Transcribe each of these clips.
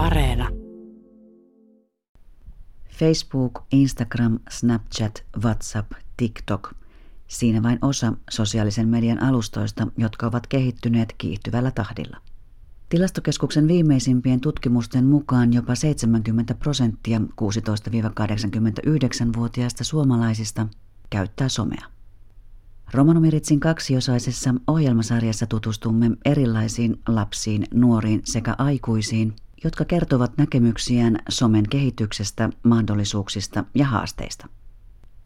Areena. Facebook, Instagram, Snapchat, WhatsApp, TikTok. Siinä vain osa sosiaalisen median alustoista, jotka ovat kehittyneet kiihtyvällä tahdilla. Tilastokeskuksen viimeisimpien tutkimusten mukaan jopa 70 prosenttia 16-89-vuotiaista suomalaisista käyttää somea. Romanomiritsin kaksiosaisessa ohjelmasarjassa tutustumme erilaisiin lapsiin, nuoriin sekä aikuisiin, jotka kertovat näkemyksiään somen kehityksestä, mahdollisuuksista ja haasteista.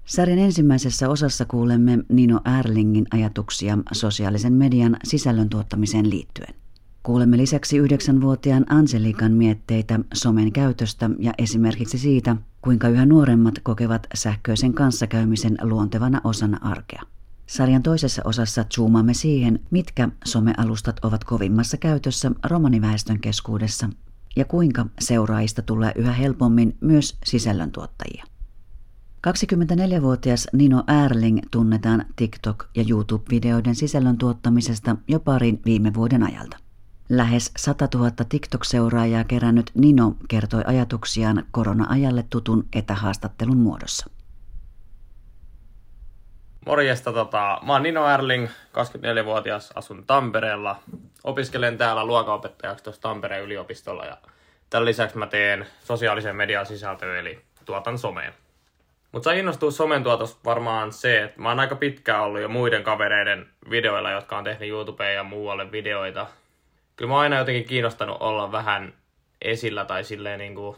Sarjan ensimmäisessä osassa kuulemme Nino Erlingin ajatuksia sosiaalisen median sisällön tuottamiseen liittyen. Kuulemme lisäksi yhdeksänvuotiaan Angelikan mietteitä somen käytöstä ja esimerkiksi siitä, kuinka yhä nuoremmat kokevat sähköisen kanssakäymisen luontevana osana arkea. Sarjan toisessa osassa zoomaamme siihen, mitkä somealustat ovat kovimmassa käytössä romaniväestön keskuudessa ja kuinka seuraajista tulee yhä helpommin myös sisällöntuottajia. 24-vuotias Nino Erling tunnetaan TikTok- ja YouTube-videoiden sisällön tuottamisesta jo parin viime vuoden ajalta. Lähes 100 000 TikTok-seuraajaa kerännyt Nino kertoi ajatuksiaan korona-ajalle tutun etähaastattelun muodossa. Morjesta, tota, mä oon Nino Erling, 24-vuotias, asun Tampereella. Opiskelen täällä luokanopettajaksi tuossa Tampereen yliopistolla ja tämän lisäksi mä teen sosiaalisen median sisältöä, eli tuotan somea. Mutta sai innostua somen tuotos varmaan se, että mä oon aika pitkään ollut jo muiden kavereiden videoilla, jotka on tehnyt YouTubeen ja muualle videoita. Kyllä mä oon aina jotenkin kiinnostanut olla vähän esillä tai silleen niin kuin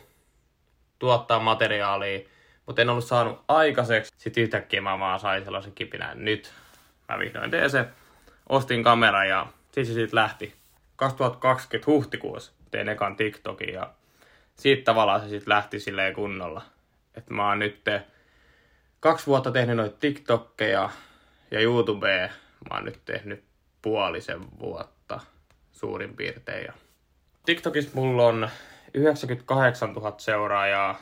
tuottaa materiaalia mutta en ollut saanut aikaiseksi. Sitten yhtäkkiä mä vaan sain sellaisen kipinän. Nyt mä vihdoin teen se. Ostin kamera ja siis se siitä lähti. 2020 huhtikuussa tein ekan TikTokin ja siitä tavallaan se sitten lähti silleen kunnolla. Että mä oon nyt kaksi vuotta tehnyt noita TikTokkeja ja YouTubea. Mä oon nyt tehnyt puolisen vuotta suurin piirtein. Ja TikTokissa mulla on 98 000 seuraajaa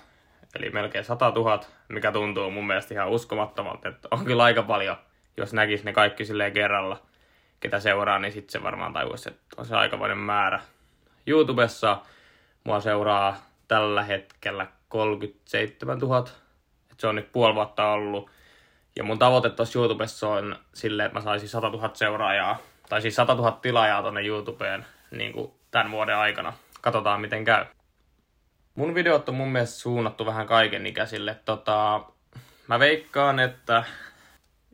eli melkein 100 000, mikä tuntuu mun mielestä ihan uskomattomalta, että on kyllä aika paljon, jos näkisi ne kaikki silleen kerralla, ketä seuraa, niin sitten se varmaan tajuisi, että on se aikamoinen määrä. YouTubessa mua seuraa tällä hetkellä 37 000, että se on nyt puoli vuotta ollut. Ja mun tavoite tuossa YouTubessa on silleen, että mä saisin 100 000 seuraajaa, tai siis 100 000 tilaajaa tonne YouTubeen niin kuin tämän vuoden aikana. Katsotaan miten käy. Mun videot on mun mielestä suunnattu vähän kaikenikäisille. Tota, mä veikkaan, että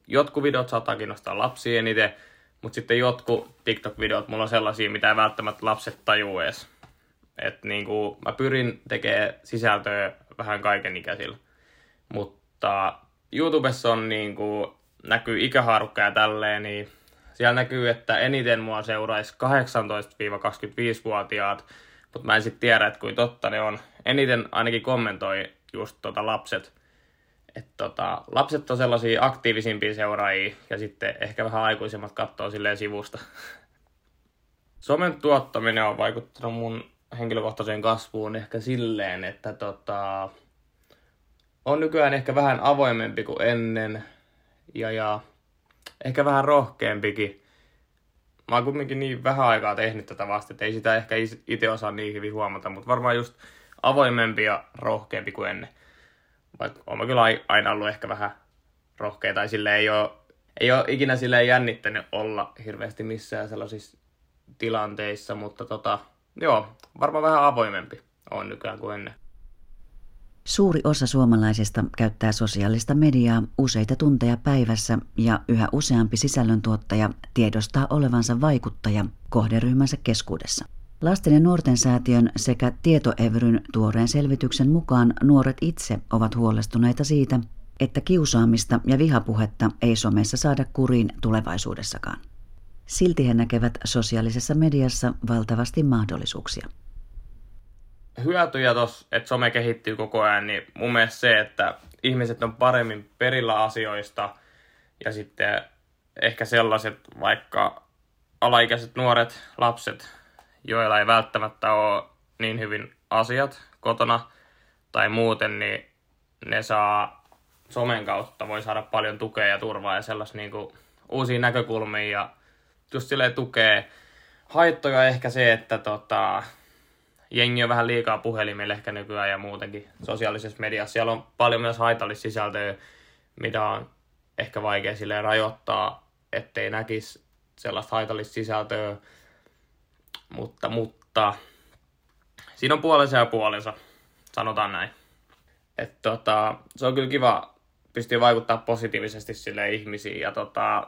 jotkut videot saattaa kiinnostaa lapsia eniten, mutta sitten jotkut TikTok-videot mulla on sellaisia, mitä ei välttämättä lapset tajuu edes. Et niinku, mä pyrin tekemään sisältöä vähän kaikenikäisillä. Mutta YouTubessa on niinku, näkyy ikähaarukka ja tälleen, niin siellä näkyy, että eniten mua seuraisi 18-25-vuotiaat, mutta mä en sitten tiedä, että kuin totta ne on. Eniten ainakin kommentoi just tota lapset. Että tota, lapset on sellaisia aktiivisimpia seuraajia ja sitten ehkä vähän aikuisemmat katsoo silleen sivusta. Somen tuottaminen on vaikuttanut mun henkilökohtaiseen kasvuun ehkä silleen, että tota, on nykyään ehkä vähän avoimempi kuin ennen ja, ja ehkä vähän rohkeampikin mä oon kumminkin niin vähän aikaa tehnyt tätä vasta, että ei sitä ehkä itse osaa niin hyvin huomata, mutta varmaan just avoimempi ja rohkeampi kuin ennen. Vaikka mä kyllä aina ollut ehkä vähän rohkea, tai sille ei ole, ei ole ikinä sille jännittänyt olla hirveästi missään sellaisissa tilanteissa, mutta tota, joo, varmaan vähän avoimempi on nykyään kuin ennen. Suuri osa suomalaisista käyttää sosiaalista mediaa useita tunteja päivässä ja yhä useampi sisällöntuottaja tiedostaa olevansa vaikuttaja kohderyhmänsä keskuudessa. Lasten ja nuorten säätiön sekä Tietoevryn tuoreen selvityksen mukaan nuoret itse ovat huolestuneita siitä, että kiusaamista ja vihapuhetta ei somessa saada kuriin tulevaisuudessakaan. Silti he näkevät sosiaalisessa mediassa valtavasti mahdollisuuksia hyötyjä tuossa, että some kehittyy koko ajan, niin mun mielestä se, että ihmiset on paremmin perillä asioista ja sitten ehkä sellaiset vaikka alaikäiset nuoret lapset, joilla ei välttämättä ole niin hyvin asiat kotona tai muuten, niin ne saa somen kautta, voi saada paljon tukea ja turvaa ja sellaisia niin kuin, uusia näkökulmia ja just silleen tukee. Haittoja ehkä se, että tota, jengi on vähän liikaa puhelimella ehkä nykyään ja muutenkin sosiaalisessa mediassa. Siellä on paljon myös haitallista sisältöä, mitä on ehkä vaikea silleen rajoittaa, ettei näkisi sellaista haitallista sisältöä. Mutta, mutta siinä on puolensa ja puolensa, sanotaan näin. Et tota, se on kyllä kiva pystyy vaikuttaa positiivisesti sille ihmisiin. Ja tota,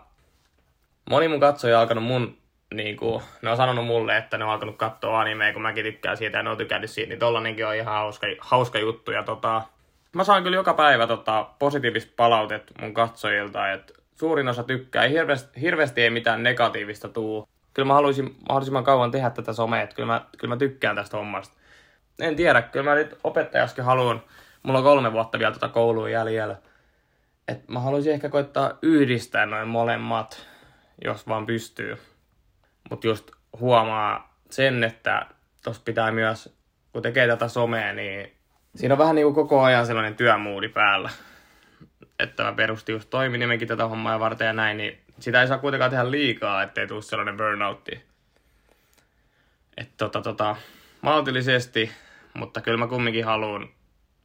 moni mun katsoja on alkanut mun, niin kuin, ne on sanonut mulle, että ne on alkanut katsoa animea, kun mäkin tykkään siitä ja ne on tykännyt siitä, niin tollanenkin on ihan hauska, hauska juttu. Ja tota, mä saan kyllä joka päivä tota, positiivista palautet mun katsojilta, että suurin osa tykkää. Ei hirveästi, hirveästi ei mitään negatiivista tuu. Kyllä mä haluaisin mahdollisimman kauan tehdä tätä somea, että kyllä mä, kyllä mä tykkään tästä hommasta. En tiedä, kyllä mä nyt opettajaskin haluan. Mulla on kolme vuotta vielä tuota koulua jäljellä. Et mä haluaisin ehkä koittaa yhdistää noin molemmat, jos vaan pystyy. Mutta just huomaa sen, että tos pitää myös, kun tekee tätä somea, niin siinä on vähän niin kuin koko ajan sellainen työmuudi päällä. Että mä perustin just toiminimenkin tätä hommaa varten ja näin, niin sitä ei saa kuitenkaan tehdä liikaa, ettei tule sellainen burnoutti. Että tota, tota, maltillisesti, mutta kyllä mä kumminkin haluan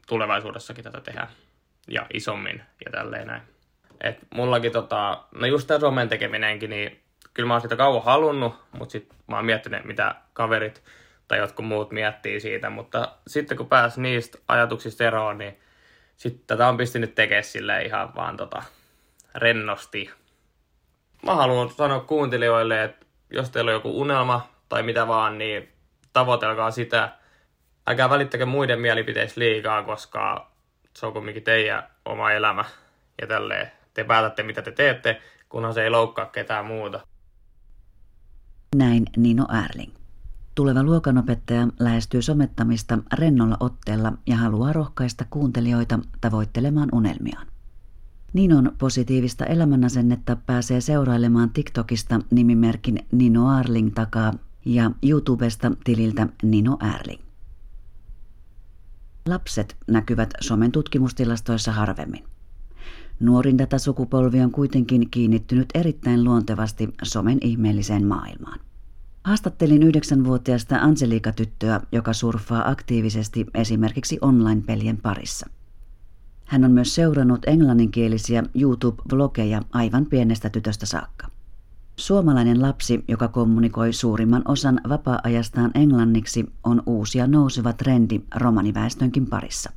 tulevaisuudessakin tätä tehdä ja isommin ja tälleen näin. Et mullakin tota, no just tämä somen tekeminenkin, niin kyllä mä oon sitä kauan halunnut, mutta sitten mä oon miettinyt, mitä kaverit tai jotkut muut miettii siitä, mutta sitten kun pääs niistä ajatuksista eroon, niin sitten tätä on pystynyt tekemään sille ihan vaan tota, rennosti. Mä haluan sanoa kuuntelijoille, että jos teillä on joku unelma tai mitä vaan, niin tavoitelkaa sitä. Älkää välittäkö muiden mielipiteistä liikaa, koska se on kumminkin teidän oma elämä ja tälleen. Te päätätte, mitä te teette, kunhan se ei loukkaa ketään muuta. Näin Nino Erling. Tuleva luokanopettaja lähestyy somettamista rennolla otteella ja haluaa rohkaista kuuntelijoita tavoittelemaan unelmiaan. Ninon positiivista elämänasennetta pääsee seurailemaan TikTokista nimimerkin Nino Arling takaa ja YouTubesta tililtä Nino Erling. Lapset näkyvät somen tutkimustilastoissa harvemmin. Nuorin datasukupolvi on kuitenkin kiinnittynyt erittäin luontevasti somen ihmeelliseen maailmaan. Haastattelin yhdeksänvuotiaasta Angelika-tyttöä, joka surffaa aktiivisesti esimerkiksi online-pelien parissa. Hän on myös seurannut englanninkielisiä YouTube-vlogeja aivan pienestä tytöstä saakka. Suomalainen lapsi, joka kommunikoi suurimman osan vapaa-ajastaan englanniksi, on uusi ja nouseva trendi romaniväestönkin parissa.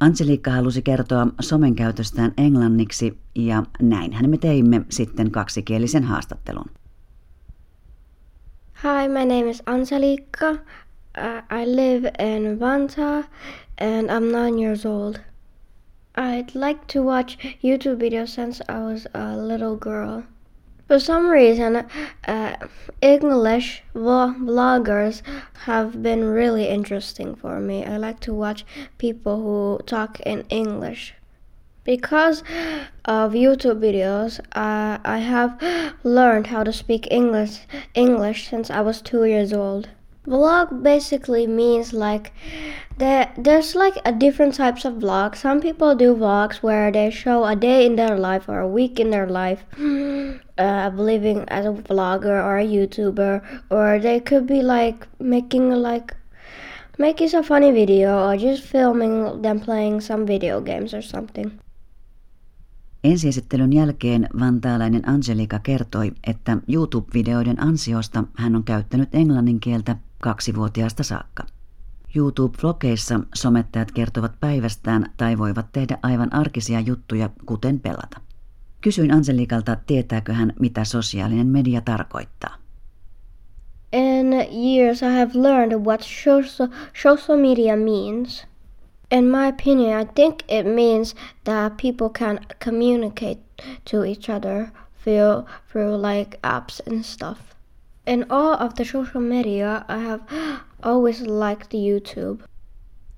Angelika halusi kertoa somen käytöstään englanniksi ja näinhän me teimme sitten kaksikielisen haastattelun. Hi, my name is Angelika. Uh, I live in Vantaa and I'm nine years old. I'd like to watch YouTube videos since I was a little girl. For some reason, uh, English vloggers have been really interesting for me. I like to watch people who talk in English. Because of YouTube videos, uh, I have learned how to speak English English since I was two years old. Vlog basically means like there there's like a different types of vlogs. Some people do vlogs where they show a day in their life or a week in their life, uh, living as a vlogger or a YouTuber, or they could be like making like making a funny video or just filming them playing some video games or something. Ensiesittelyn jälkeen vantaalainen Angelika kertoi, että YouTube-videoiden ansiosta hän on käyttänyt englannin kieltä kaksivuotiaasta saakka. YouTube-vlogeissa somettajat kertovat päivästään tai voivat tehdä aivan arkisia juttuja, kuten pelata. Kysyin Angelikalta, tietääkö hän, mitä sosiaalinen media tarkoittaa. In years I have learned what social media means. In my opinion, I think it means that people can communicate to each other through, through like apps and stuff. In all of the social media, I have always liked YouTube.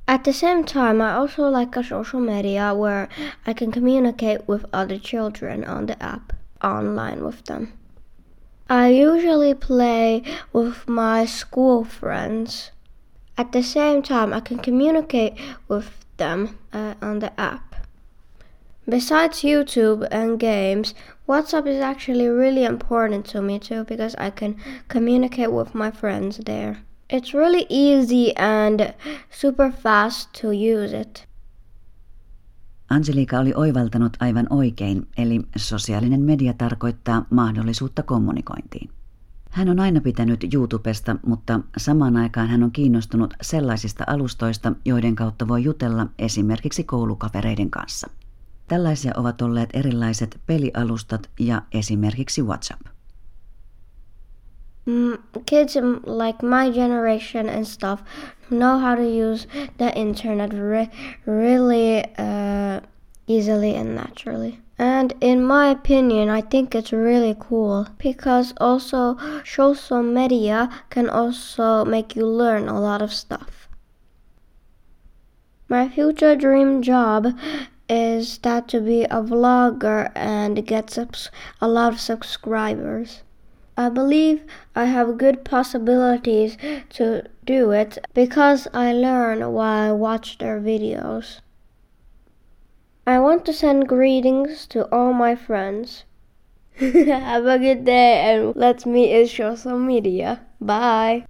At the same time, I also like a social media where I can communicate with other children on the app, online with them. I usually play with my school friends. At the same time, I can communicate with them uh, on the app. Besides YouTube and games, WhatsApp is actually really important to me too because I can communicate with my friends there. It's really easy and super fast to use it. Angelika oli oivaltanut aivan oikein, eli sosiaalinen media tarkoittaa mahdollisuutta kommunikointiin. Hän on aina pitänyt YouTubesta, mutta samaan aikaan hän on kiinnostunut sellaisista alustoista, joiden kautta voi jutella esimerkiksi koulukavereiden kanssa. Tällaisia ovat olleet erilaiset pelialustat ja esimerkiksi WhatsApp. Mm, kids like my generation and stuff know how to use the internet re- really uh, easily and naturally. And in my opinion, I think it's really cool because also social media can also make you learn a lot of stuff. My future dream job is that to be a vlogger and get subs- a lot of subscribers. I believe I have good possibilities to do it because I learn while I watch their videos. I want to send greetings to all my friends. have a good day and let's meet in social media. Bye!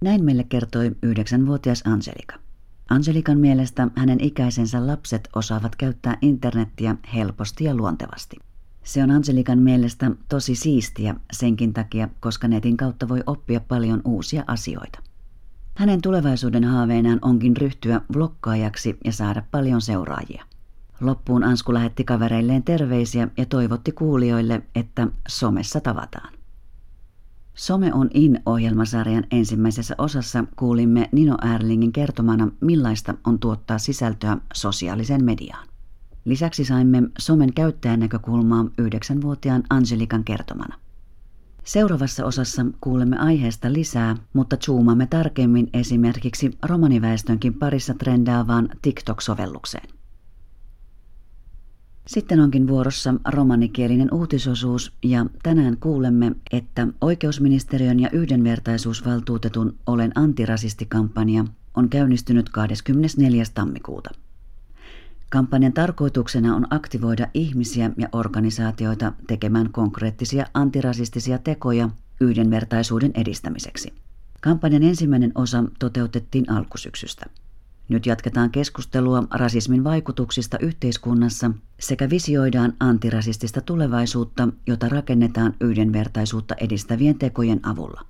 Näin meille kertoi yhdeksänvuotias Angelika. Angelikan mielestä hänen ikäisensä lapset osaavat käyttää internettiä helposti ja luontevasti. Se on Angelikan mielestä tosi siistiä senkin takia, koska netin kautta voi oppia paljon uusia asioita. Hänen tulevaisuuden haaveinaan onkin ryhtyä vlokkaajaksi ja saada paljon seuraajia. Loppuun Ansku lähetti kavereilleen terveisiä ja toivotti kuulijoille, että somessa tavataan. Some on in-ohjelmasarjan ensimmäisessä osassa kuulimme Nino Erlingin kertomana, millaista on tuottaa sisältöä sosiaaliseen mediaan. Lisäksi saimme somen käyttäjän näkökulmaa yhdeksänvuotiaan Angelikan kertomana. Seuraavassa osassa kuulemme aiheesta lisää, mutta zoomamme tarkemmin esimerkiksi romaniväestönkin parissa trendaavaan TikTok-sovellukseen. Sitten onkin vuorossa romanikielinen uutisosuus ja tänään kuulemme, että oikeusministeriön ja yhdenvertaisuusvaltuutetun Olen antirasistikampanja on käynnistynyt 24. tammikuuta. Kampanjan tarkoituksena on aktivoida ihmisiä ja organisaatioita tekemään konkreettisia antirasistisia tekoja yhdenvertaisuuden edistämiseksi. Kampanjan ensimmäinen osa toteutettiin alkusyksystä. Nyt jatketaan keskustelua rasismin vaikutuksista yhteiskunnassa sekä visioidaan antirasistista tulevaisuutta, jota rakennetaan yhdenvertaisuutta edistävien tekojen avulla.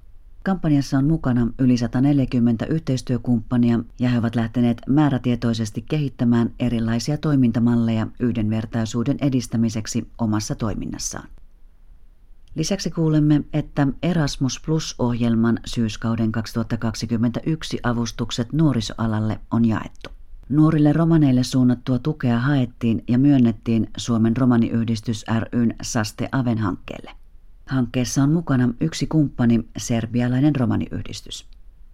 Kampanjassa on mukana yli 140 yhteistyökumppania ja he ovat lähteneet määrätietoisesti kehittämään erilaisia toimintamalleja yhdenvertaisuuden edistämiseksi omassa toiminnassaan. Lisäksi kuulemme, että Erasmus Plus-ohjelman syyskauden 2021 avustukset nuorisoalalle on jaettu. Nuorille romaneille suunnattua tukea haettiin ja myönnettiin Suomen romaniyhdistys ryn Saste Aven hankkeelle. Hankkeessa on mukana yksi kumppani, serbialainen romaniyhdistys.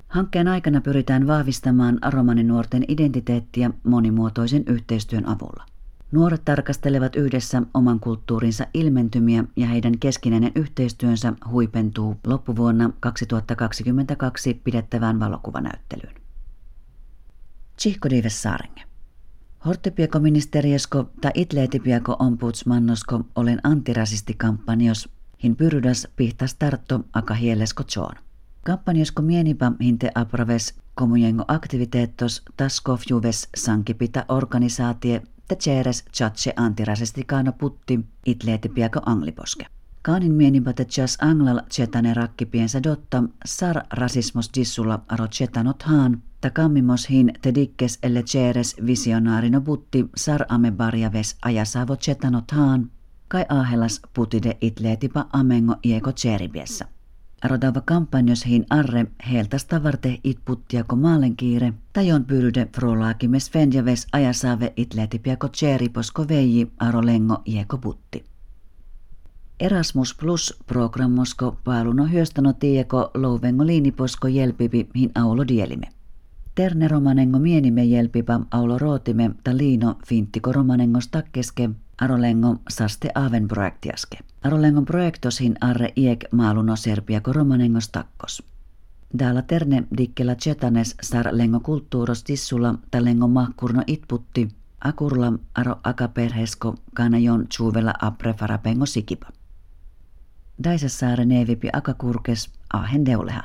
Hankkeen aikana pyritään vahvistamaan romaninuorten identiteettiä monimuotoisen yhteistyön avulla. Nuoret tarkastelevat yhdessä oman kulttuurinsa ilmentymiä ja heidän keskinäinen yhteistyönsä huipentuu loppuvuonna 2022 pidettävään valokuvanäyttelyyn. Tsihkodives Saarenge. Hortepieko ministeriesko tai itleetipieko ombudsmannosko olen antirasistikampanjos hin pyrydas pihtas tartto aka hielesko tjoon. Kampanjosko mienipa hinte apraves komujengo aktiviteettos taskofjuves sankipita organisaatie te ceres chatse antirasistikaano putti itleeti piako angliposke. Kaanin te chas anglal chetane rakkipiensa dotta sar rasismos dissulla aro chetanot haan, ta kammimos hin te dikkes elle ceres visionaarino putti sar ame barjaves ajasavo chetanot haan, kai ahelas putide itleetipa amengo ieko tseribiessä. Arotava kampanjos hin arre heeltas tavarte itputtiako maalenkiire, tajon pyydyde frolaakimme Svenjaves ajasaave itleetipiako tseriposko veiji arolengo ieko putti. Erasmus Plus programmosko paaluno hyöstäno tieko louvengo liiniposko jelpipi hin aulo dielime. Terne romanengo mienime jelpipa aulo rootime ta liino finttiko romanengo stakkeske Arolengo saste aven projektiaske. Arolengon projektoshin arre iek maaluno serbiako romanengos takkos. Dalla terne dikkela chetanes sar lengo kulttuuros tissulla ta lengo mahkurno itputti, akurla aro akaperhesko kanajon chuvella apre farapengo sikipa. Daisessaare neevipi akakurkes ahen deuleha.